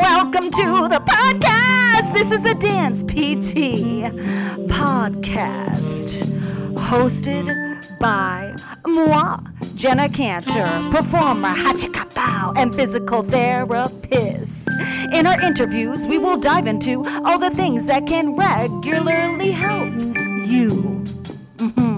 Welcome to the podcast. This is the Dance PT podcast, hosted by moi, Jenna Kantor, performer, hachikapow, and physical therapist. In our interviews, we will dive into all the things that can regularly help you. Mhm.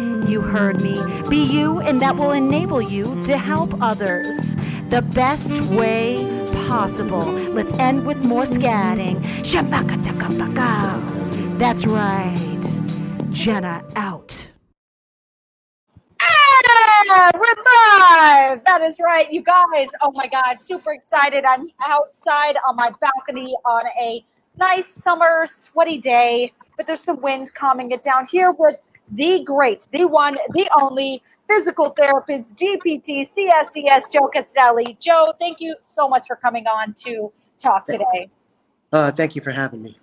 You heard me. Be you, and that will enable you to help others the best way possible. Let's end with more scatting. That's right. Jenna out. Yeah, we're live. That is right, you guys. Oh my God, super excited. I'm outside on my balcony on a nice summer sweaty day, but there's some wind calming it down here with the great, the one, the only physical therapist, DPT, CSCS, Joe Castelli. Joe, thank you so much for coming on to talk today. Uh, thank you for having me.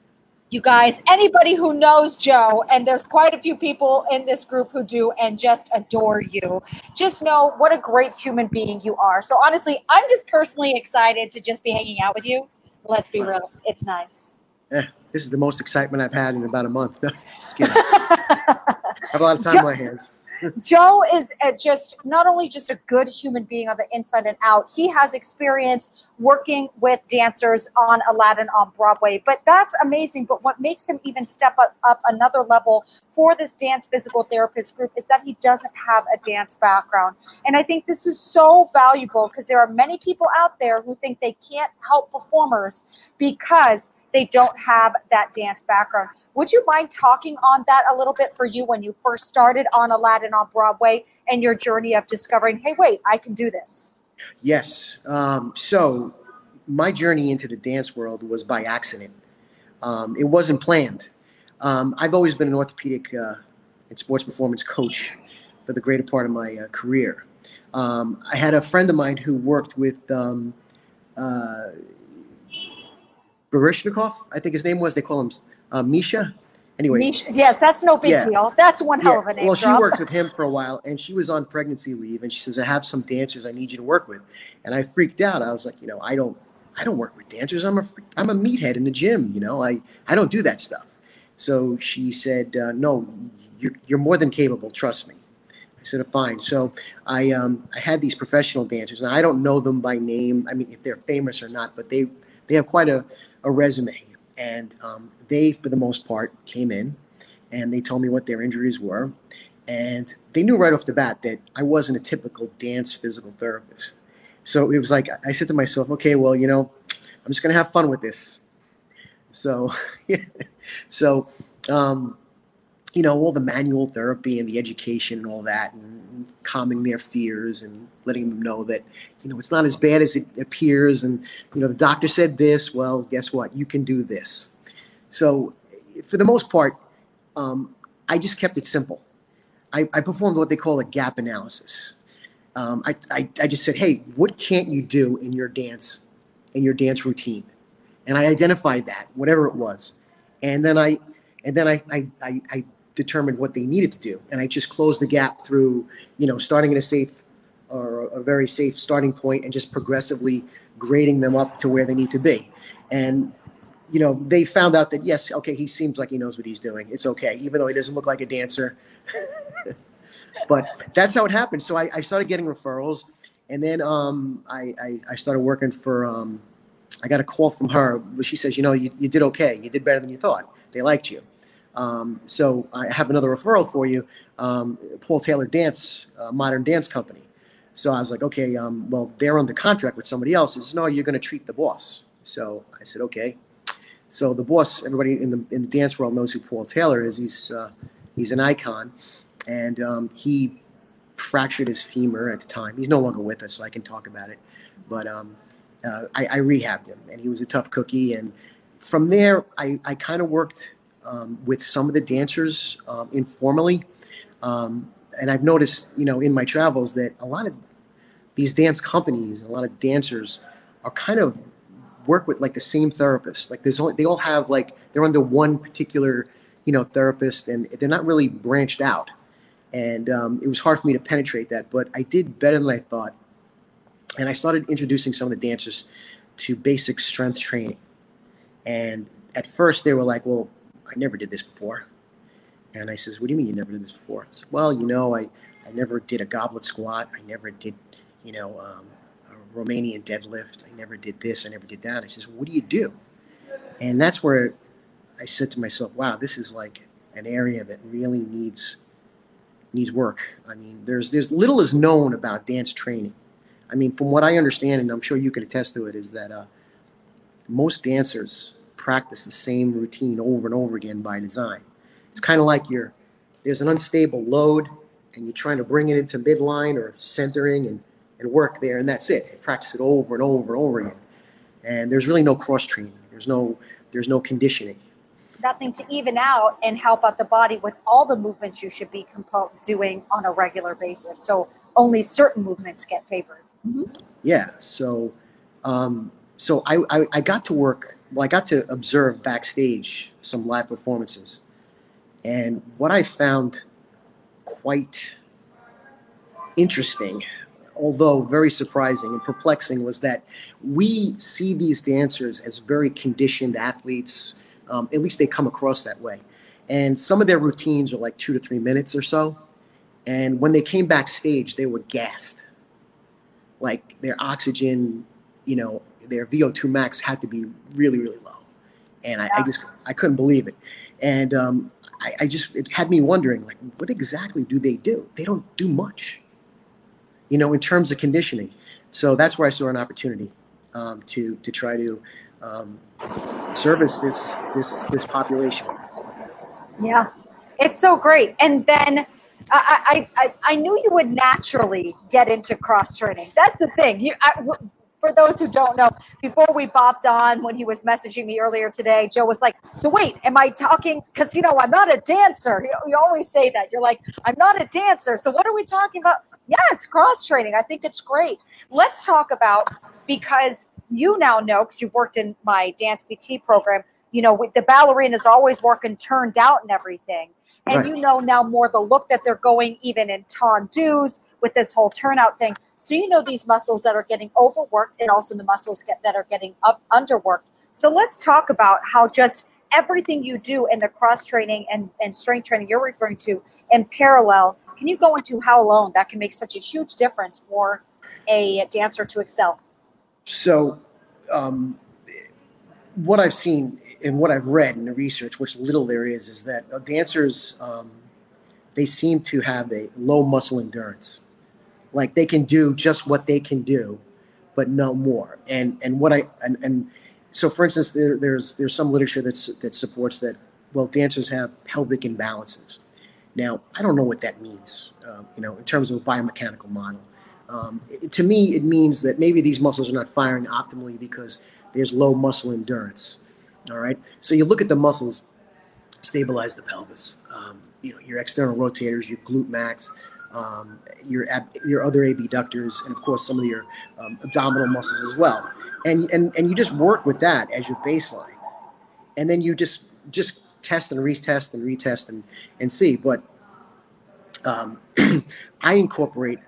You guys, anybody who knows Joe, and there's quite a few people in this group who do and just adore you, just know what a great human being you are. So, honestly, I'm just personally excited to just be hanging out with you. Let's be real, it's nice. Eh, this is the most excitement I've had in about a month. just kidding. I have a lot of time on my hands. Joe is just not only just a good human being on the inside and out, he has experience working with dancers on Aladdin on Broadway. But that's amazing. But what makes him even step up, up another level for this dance physical therapist group is that he doesn't have a dance background. And I think this is so valuable because there are many people out there who think they can't help performers because they don't have that dance background. Would you mind talking on that a little bit for you when you first started on Aladdin on Broadway and your journey of discovering, hey, wait, I can do this? Yes. Um, so, my journey into the dance world was by accident. Um, it wasn't planned. Um, I've always been an orthopedic uh, and sports performance coach for the greater part of my uh, career. Um, I had a friend of mine who worked with um, uh, Baryshnikov, I think his name was. They call him uh, Misha. Anyway, Misha, yes, that's no big Yeah. deal. That's one hell of a name well, she worked with him for a while, and she was on pregnancy leave, and she says, "I have some dancers I need you to work with," and I freaked out. I was like, you know, I don't, I don't work with dancers. I'm a, freak, I'm a meathead in the gym. You know, I, I don't do that stuff. So she said, uh, "No, you're, you're more than capable. Trust me." I said, "Fine." So I, um, I had these professional dancers, and I don't know them by name. I mean, if they're famous or not, but they, they have quite a, a resume, and um, they, for the most part, came in and they told me what their injuries were. And they knew right off the bat that I wasn't a typical dance physical therapist. So it was like, I said to myself, okay, well, you know, I'm just going to have fun with this. So, so, um, you know, all the manual therapy and the education and all that, and calming their fears and letting them know that, you know, it's not as bad as it appears. And, you know, the doctor said this. Well, guess what? You can do this. So, for the most part, um, I just kept it simple. I, I performed what they call a gap analysis. Um, I, I, I just said, hey, what can't you do in your dance, in your dance routine? And I identified that, whatever it was. And then I, and then I, I, I, I determined what they needed to do. And I just closed the gap through, you know, starting at a safe or a very safe starting point and just progressively grading them up to where they need to be. And you know, they found out that yes, okay, he seems like he knows what he's doing. It's okay, even though he doesn't look like a dancer. but that's how it happened. So I, I started getting referrals, and then um, I, I, I started working for. Um, I got a call from her. She says, you know, you, you did okay. You did better than you thought. They liked you. Um, so I have another referral for you, um, Paul Taylor Dance, uh, Modern Dance Company. So I was like, okay, um, well, they're under contract with somebody else. He says, no, you're going to treat the boss. So I said, okay. So the boss, everybody in the in the dance world knows who Paul Taylor is. He's uh, he's an icon, and um, he fractured his femur at the time. He's no longer with us, so I can talk about it. But um, uh, I, I, rehabbed him, and he was a tough cookie. And from there, I, I kind of worked um, with some of the dancers um, informally. Um, and I've noticed, you know, in my travels that a lot of these dance companies, a lot of dancers are kind of work with like the same therapist. Like there's only, they all have like, they're under one particular, you know, therapist and they're not really branched out. And um, it was hard for me to penetrate that, but I did better than I thought. And I started introducing some of the dancers to basic strength training. And at first they were like, well, I never did this before. And I says, what do you mean you never did this before? I said, well, you know, I, I never did a goblet squat. I never did, you know, um, a Romanian deadlift. I never did this. I never did that. I says, what do you do? And that's where I said to myself, wow, this is like an area that really needs needs work. I mean, there's there's little is known about dance training. I mean, from what I understand, and I'm sure you can attest to it, is that uh, most dancers practice the same routine over and over again by design. It's kind of like you're there's an unstable load, and you're trying to bring it into midline or centering and, and work there, and that's it. You practice it over and over and over again. And there's really no cross training. There's no there's no conditioning nothing to even out and help out the body with all the movements you should be compo- doing on a regular basis. So only certain movements get favored. Mm-hmm. Yeah. So, um, so I, I, I got to work. Well, I got to observe backstage some live performances, and what I found quite interesting although very surprising and perplexing, was that we see these dancers as very conditioned athletes, um, at least they come across that way. And some of their routines are like two to three minutes or so. And when they came backstage, they were gassed. Like their oxygen, you know, their VO2 max had to be really, really low. And I, yeah. I just, I couldn't believe it. And um, I, I just, it had me wondering, like, what exactly do they do? They don't do much, you know, in terms of conditioning. So that's where I saw an opportunity um, to, to try to um, service this this this population. Yeah, it's so great. And then I I, I knew you would naturally get into cross training. That's the thing. You. I, for those who don't know, before we bopped on, when he was messaging me earlier today, Joe was like, So, wait, am I talking? Because, you know, I'm not a dancer. You, you always say that. You're like, I'm not a dancer. So, what are we talking about? Yes, cross training. I think it's great. Let's talk about because you now know because you've worked in my dance PT program. You know, with the ballerinas always working turned out and everything, and right. you know now more the look that they're going even in tendus with this whole turnout thing. So you know these muscles that are getting overworked and also the muscles get that are getting up underworked. So let's talk about how just everything you do in the cross training and, and strength training you're referring to in parallel. Can you go into how alone that can make such a huge difference for a dancer to excel? So, um, what I've seen and what I've read in the research, which little there is, is that dancers um, they seem to have a low muscle endurance. Like they can do just what they can do, but no more. And and what I and, and so, for instance, there, there's there's some literature that's that supports that. Well, dancers have pelvic imbalances. Now, I don't know what that means. Uh, you know, in terms of a biomechanical model. Um, it, to me, it means that maybe these muscles are not firing optimally because there's low muscle endurance. All right. So you look at the muscles, stabilize the pelvis. Um, you know your external rotators, your glute max, um, your ab- your other abductors, and of course some of your um, abdominal muscles as well. And and and you just work with that as your baseline, and then you just just test and retest and retest and and see. But um, I incorporate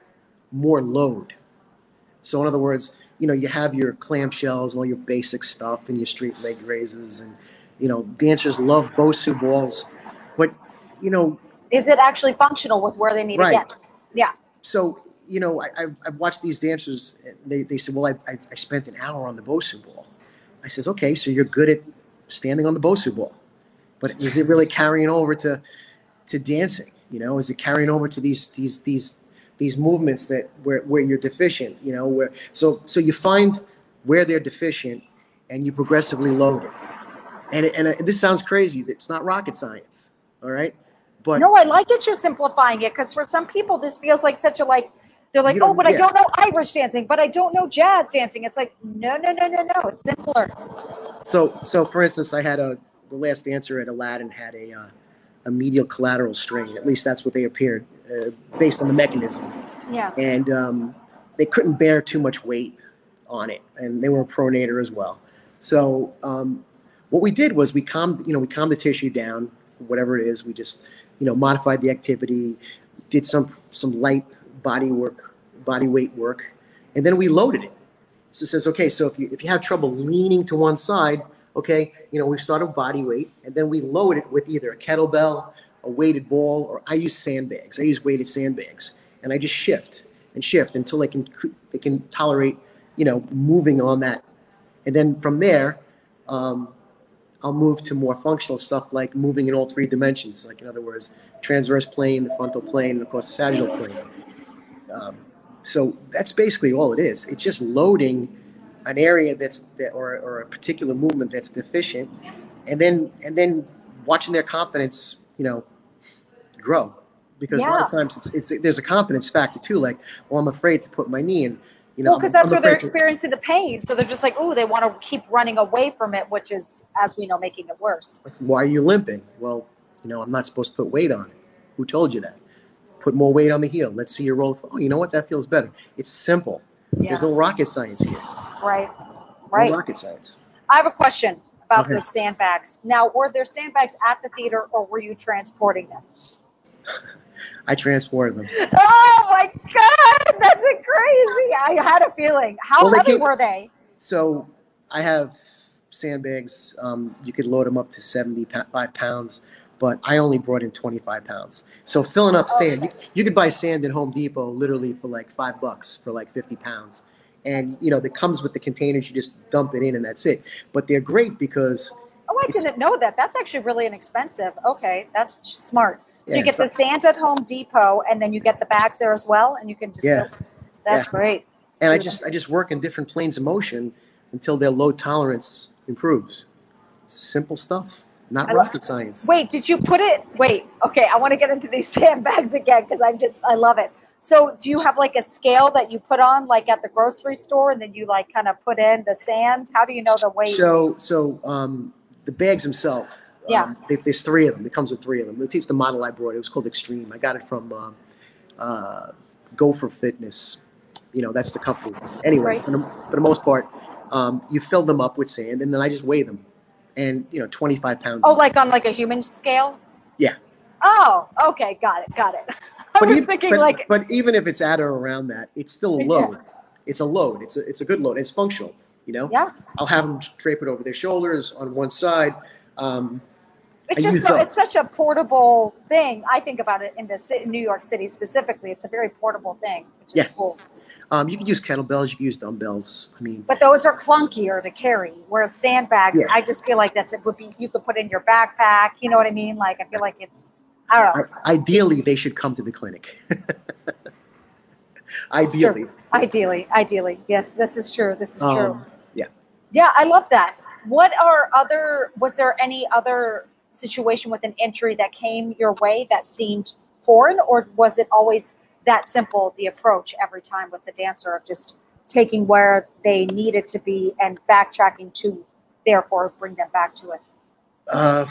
more load. So in other words, you know, you have your clamshells, and all your basic stuff, and your straight leg raises, and you know, dancers love Bosu balls, but you know, is it actually functional with where they need right. to get? Yeah. So you know, I, have I've watched these dancers. They they said, well, I, I, I spent an hour on the Bosu ball. I says, okay, so you're good at standing on the Bosu ball, but is it really carrying over to to dancing? You know, is it carrying over to these these these these movements that where, where you're deficient, you know, where so so you find where they're deficient and you progressively load it. And and uh, this sounds crazy. It's not rocket science, all right? But no, I like that you're simplifying it because for some people this feels like such a like. They're like, oh, but I don't know Irish dancing, but I don't know jazz dancing. It's like, no, no, no, no, no. It's simpler. so so for instance, I had a the last dancer at Aladdin had a uh, a medial collateral strain. At least that's what they appeared uh, based on the mechanism. Yeah. and um, they couldn't bear too much weight on it, and they were a pronator as well. So um, what we did was we calmed, you know, we calmed the tissue down, whatever it is. We just, you know, modified the activity, did some some light body work, body weight work, and then we loaded it. So it says, okay, so if you if you have trouble leaning to one side, okay, you know, we start with body weight, and then we load it with either a kettlebell, a weighted ball, or I use sandbags. I use weighted sandbags, and I just shift and shift until they can they can tolerate, you know, moving on that, and then from there, um, I'll move to more functional stuff like moving in all three dimensions, like in other words, transverse plane, the frontal plane, and of course, the sagittal plane. Um, so that's basically all it is. It's just loading an area that's that, or, or a particular movement that's deficient, and then and then watching their confidence, you know, grow. Because a lot of times it's, it's there's a confidence factor too. Like, well, I'm afraid to put my knee in. You know, well, because I'm- that's I'm where they're afraid to- experiencing the pain. So they're just like, oh, they want to keep running away from it, which is, as we know, making it worse. Why are you limping? Well, you know, I'm not supposed to put weight on it. Who told you that? Put more weight on the heel. Let's see your roll. Oh, you know what? That feels better. It's simple. Yeah. There's no rocket science here. Right. No Right. rocket science. I have a question about Okay. those sandbags. Now, were there sandbags at the theater or were you transporting them? I transported them. Oh my God, that's a crazy. I had a feeling. How Well, heavy came- were they? So I have sandbags. Um, you could load them up to 75 pounds, but I only brought in 25 pounds. So filling up sand, you, you could buy sand at Home Depot literally for like five bucks for like 50 pounds. And, you know, that comes with the containers. You just dump it in and that's it. But they're great because Oh, I didn't know that. That's actually really inexpensive. Okay, that's smart. So Yeah, you get so- the sand at Home Depot, and then you get the bags there as well, and you can just. Yeah. That's Yeah. great. and I just I just work in different planes of motion until their load tolerance improves. Simple stuff, not rocket science. Wait, did you put it? Wait, okay, I want to get into these sandbags again because I'm just I love it. So, do you have like a scale that you put on, like at the grocery store, and then you like kind of put in the sand? How do you know the weight? So so um, the bags themselves. Yeah. Um, they, there's three of them. It comes with three of them. It's the model I brought. It was called Extreme. I got it from um, uh, Go for Fitness. You know, that's the company. Anyway, Right. for, the, for the most part, um, you fill them up with sand, and then I just weigh them, and you know, 25 pounds. oh, like on like a human scale? Yeah. Oh, okay, got it, got it. I was even- thinking but, like but even if it's at or around that, it's still a Yeah. load. It's a load. It's a it's a good load. It's functional. You know. Yeah. I'll have them drape it over their shoulders on one side. Um, It's I just so, it's such a portable thing. I think about it in the New York City specifically. It's a very portable thing, which is Yeah. cool. um, you can use kettlebells. You can use dumbbells. I mean, But those are clunkier to carry. Whereas sandbags, Yeah. I just feel like that's it would be you could put in your backpack. You know what I mean? Like I feel like it's I don't know. i- ideally, they should come to the clinic. ideally, Ideally, ideally, yes, this is true. This is true. Um, yeah. Yeah, I love that. What are other? Was there any other situation with an injury that came your way that seemed foreign, or was it always that simple? The approach every time with the dancer of just taking where they needed to be and backtracking to, therefore bring them back to it. Uh,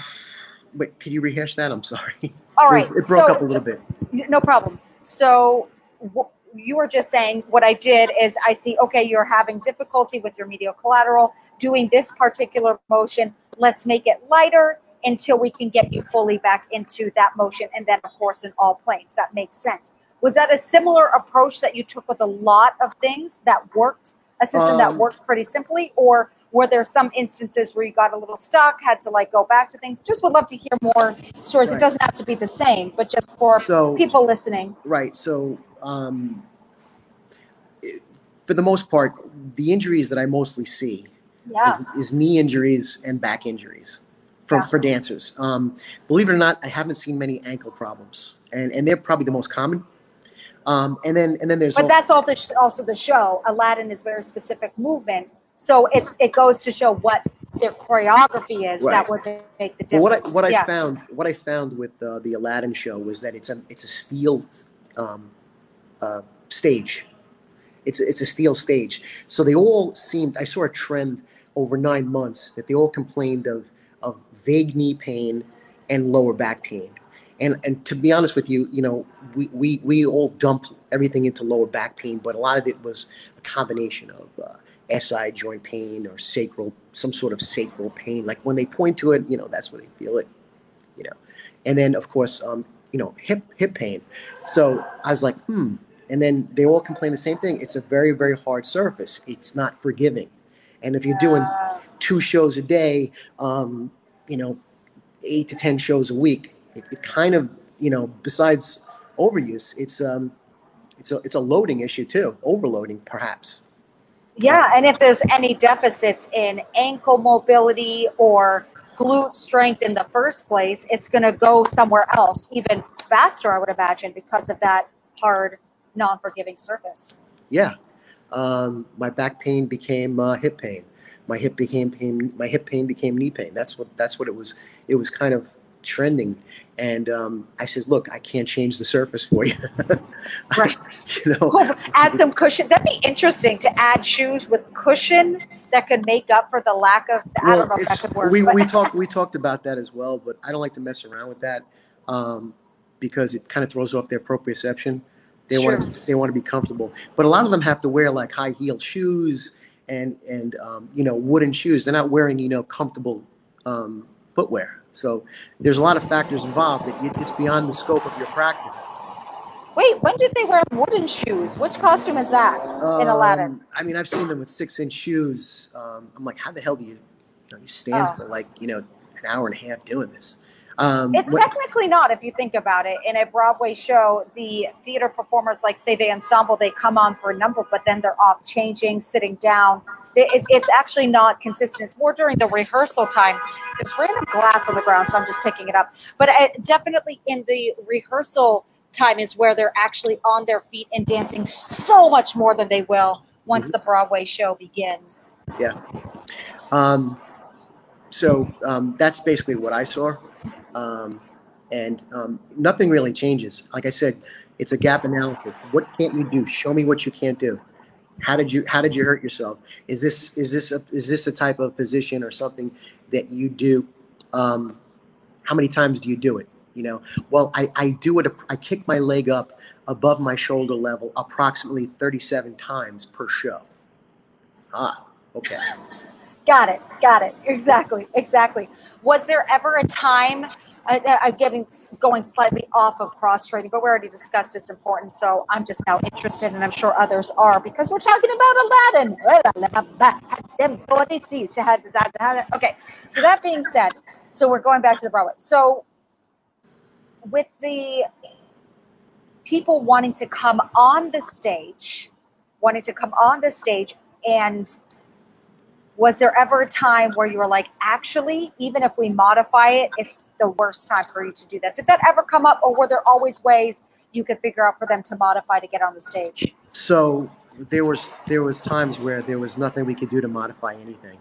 wait, can you rehash that? I'm sorry. All right, It, broke so- up a little bit. No problem. So wh- you were just saying what I did is I see, okay, you're having difficulty with your medial collateral doing this particular motion. Let's make it lighter until we can get you fully back into that motion. And then, of course, in all planes. That makes sense. Was that a similar approach that you took with a lot of things that worked, a system that Um, worked pretty simply? Or were there some instances where you got a little stuck, had to like go back to things? Just would love to hear more stories. It doesn't have to be the same, but just for So people listening. Right. So, um, it- for the most part, the injuries that I mostly see Yeah. is, is knee injuries and back injuries for, Yeah. for dancers. Um, believe it or not, I haven't seen many ankle problems, and, and they're probably the most common. Um, and then and then there's But al- that's all the sh- also the show. Aladdin is very specific movement, so it's it goes to show what their choreography is Right. that would make the Well, what I difference. what I found what I found with uh, the Aladdin show was that it's a it's a steel um, uh, stage. It's it's a steel stage. So they all seemed. I saw a trend over nine months that they all complained of of vague knee pain and lower back pain. And and to be honest with you, you know, we we we all dump everything into lower back pain, but a lot of it was a combination of. Uh, SI joint pain or sacral, some sort of sacral pain. Like when they point to it, you know, that's where they feel it, you know. And then of course, um, you know, hip hip pain. So I was like, hmm. And then they all complain the same thing. It's a very very hard surface. It's not forgiving. And if you're doing two shows a day, um, you know, eight to ten shows a week, it, it kind of, you know, besides overuse, it's um, it's a it's a loading issue too, overloading perhaps. Yeah, and if there's any deficits in ankle mobility or glute strength in the first place, it's going to go somewhere else even faster, I would imagine, because of that hard, non forgiving surface. Yeah. Um, my back pain became uh, hip pain. My hip became pain. My hip pain became knee pain. That's what. That's what it was. It was kind of trending. And um, I said, "Look, I can't change the surface for you. Right. you know, Well, add some cushion. That'd be interesting to add shoes with cushion that could make up for the lack of. I don't know if that could work. we we talked we talked about that as well, but I don't like to mess around with that um, because it kind of throws off their proprioception. They Sure. want they want to be comfortable, but a lot of them have to wear like high heel shoes and and um, you know wooden shoes. They're not wearing you know comfortable um, footwear. So there's a lot of factors involved. It, it- it's beyond the scope of your practice. Wait, when did they wear wooden shoes? Which costume is that in Aladdin? Um, I mean, I've seen them with six inch shoes. Um, I'm like, how the hell do you, you, know, you stand Oh. for like you know an hour and a half doing this? Um, It's what- technically not if you think about it. In a Broadway show, the theater performers, like say the ensemble, they come on for a number, but then they're off changing, sitting down. It, it- it's actually not consistent. It's more during the rehearsal time. There's random glass on the ground, so I'm just picking it up. But I, definitely in the rehearsal time is where they're actually on their feet and dancing so much more than they will once Mhm. the Broadway show begins. Yeah. Um, so um, that's basically what I saw, um, and um, nothing really changes. Like I said, it's a gap analysis. What can't you do? Show me what you can't do. How did you How did you hurt yourself? Is this is this a, is this a type of position or something that you do? Um, how many times do you do it? You know, well, I, I do it. I kick my leg up above my shoulder level approximately 37 times per show. Ah, okay. Got it. Got it. Exactly. Exactly. Was there ever a time? I, I- I'm getting going slightly off of cross training, but we already discussed its importance. So I'm just now interested, and I'm sure others are because we're talking about Aladdin. Okay. So that being said, so we're going back to the Broadway. So with the people wanting to come on the stage, wanting to come on the stage and was there ever a time where you were like, actually, even if we modify it, it's the worst time for you to do that? Did that ever come up, or were there always ways you could figure out for them to modify to get on the stage? So there was there was times where there was nothing we could do to modify anything.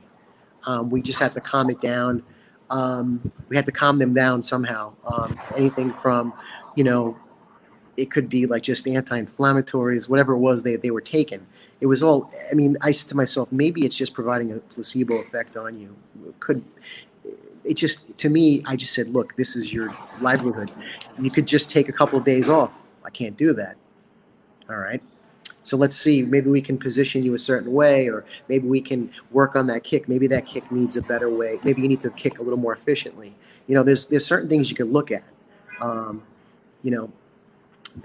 Um, we just had to calm it down. Um, we had to calm them down somehow. Um, anything from, you know, it could be like just anti-inflammatories, whatever it was they, they were taking. It was all. I mean, I said to myself, maybe it's just providing a placebo effect on you. It could it just to me? I just said, look, this is your livelihood. You could just take a couple of days off. I can't do that. All right. So let's see. Maybe we can position you a certain way, or maybe we can work on that kick. Maybe that kick needs a better way. Maybe you need to kick a little more efficiently. You know, there's there's certain things you can look at. Um, you know,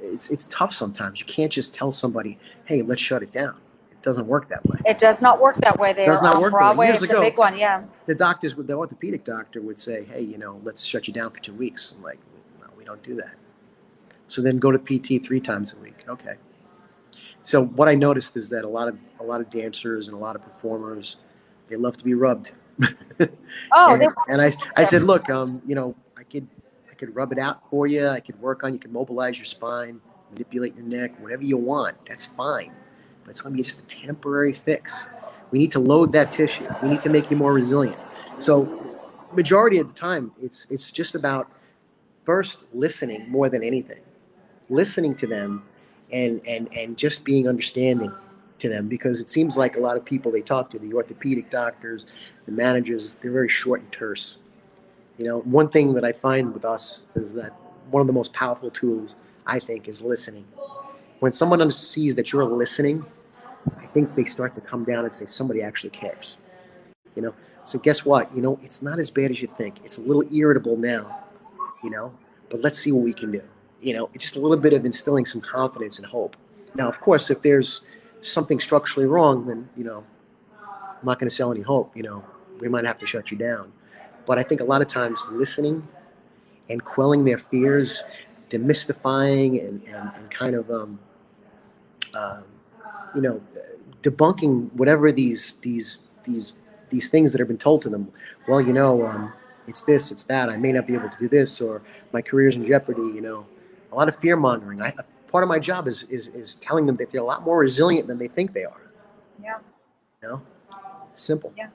it's it's tough sometimes. You can't just tell somebody, "Hey, let's shut it down." It doesn't work that way. It does not work that way. There Does not work that way. Broadway. Years It's a big one. Yeah. The doctors, would the orthopedic doctor, would say, "Hey, you know, let's shut you down for two weeks." I'm like, "No, we don't do that." So then go to PT three times a week. Okay. So what I noticed is that a lot of a lot of dancers and a lot of performers, they love to be rubbed. Oh, and, and I, I said, look, um, you know, I could, could rub it out for you. I could work on. You can mobilize your spine, manipulate your neck, whatever you want. That's fine, but it's going to be just a temporary fix. We need to load that tissue. We need to make you more resilient. So majority of the time, it's it's just about first listening more than anything, listening to them, and and and just being understanding to them because it seems like a lot of people they talk to, the orthopedic doctors, the managers, they're very short and terse. You know, one thing that I find with us is that one of the most powerful tools I think is listening. When someone sees that you're listening, I think they start to come down and say somebody actually cares. You know, so guess what? You know, it's not as bad as you think. It's a little irritable now, you know, but let's see what we can do. You know, it's just a little bit of instilling some confidence and hope. Now, of course, if there's something structurally wrong, then, you know, I'm not going to sell any hope. You know, we might have to shut you down. But I think a lot of times listening and quelling their fears, demystifying and, and, and kind of, um, um, you know, debunking whatever these these these these things that have been told to them. Well, you know, um, it's this, it's that. I may not be able to do this, or my career's in jeopardy. You know, a lot of fear mongering. I, part of my job is, is is telling them that they're a lot more resilient than they think they are. Yeah. You know, simple. Yeah.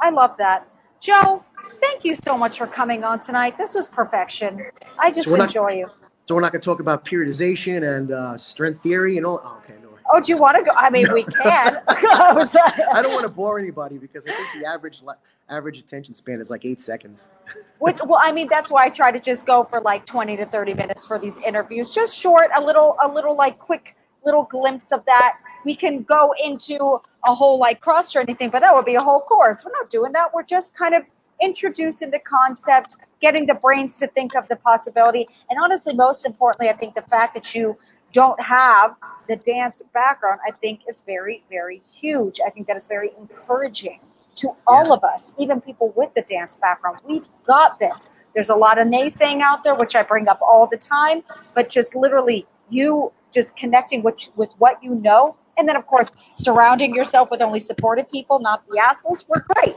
I love that, Joe. Thank you so much for coming on tonight. This was perfection. I just So we're enjoy not- you. So we're not going to talk about periodization and uh, strength theory and all. Oh, okay, no. Oh, do you want to go? I mean, we can. I was like- I don't want to bore anybody because I think the average average attention span is like eight seconds. Which, well, I mean, that's why I try to just go for like 20 to 30 minutes for these interviews. Just short, a little, a little like quick little glimpse of that. We can go into a whole like cross or anything, but that would be a whole course. We're not doing that. We're just kind of introducing the concept, getting the brains to think of the possibility. And honestly, most importantly, I think the fact that you don't have the dance background, I think is very, very huge. I think that is very encouraging to all Yeah. of us, even people with the dance background. We've got this. There's a lot of naysaying out there, which I bring up all the time, but just literally you just connecting with, with what you know. And then, of course, surrounding yourself with only supportive people, not the assholes. We're great.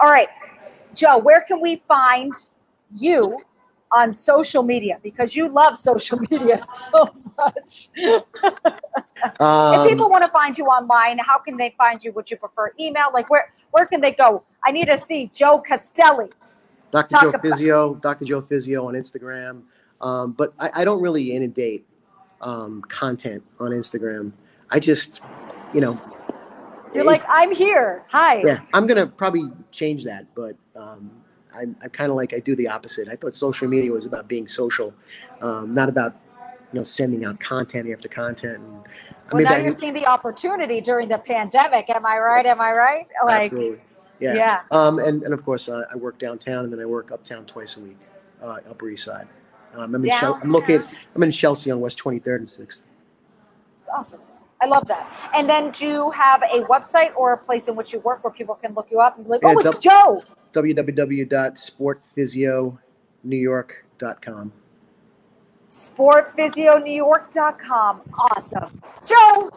All right. Joe, where can we find you on social media? Because you love social media so much. Um, if people want to find you online, how can they find you? Would you prefer email? Like where where can they go? I need to see Joe Castelli. Dr. Joe about- Physio, Dr. Joe Physio on Instagram. Um, but I, I don't really inundate um, content on Instagram. I just, you know, You're like, I'm here. Hi. yeah, I'm gonna probably change that, but um, I'm, I'm kind of like I do the opposite. I thought social media was about being social, um, not about you know sending out content after content. And, I Well, now that- you're seeing the opportunity during the pandemic. Am I right? Am I right? Like, absolutely, yeah. yeah. Um, and and of course, uh, I work downtown, and then I work uptown twice a week, uh, Upper East Side. Um, I'm in Chel- I'm located. I'm in Chelsea on West 23rd and 6th. it's awesome. I love that. And then do you have a website or a place in which you work where people can look you up and be like, Yeah, oh, dub- it's Joe. www.sportphysionewyork.com. sportphysionewyork.com. Awesome. Joe,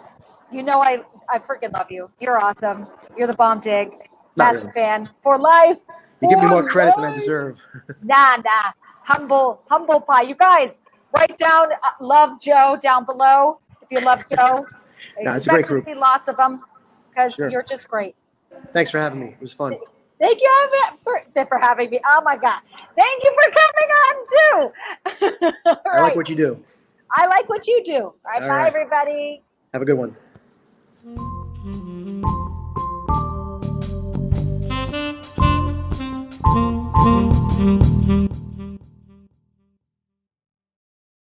you know I, I freaking love you. You're awesome. You're the bomb dig. Not Massive really. fan for life. You give me more credit than I deserve. Nah, nah. Humble, humble pie. You guys, write down uh, love Joe down below if you love Joe. No, it's a great group. See lots of them because Sure. you're just great. Thanks for having me. It was fun. Thank you for, for having me. Oh my God. Thank you for coming on too. I like what you do. I like what you do. All right, All bye, right. everybody. Have a good one. You.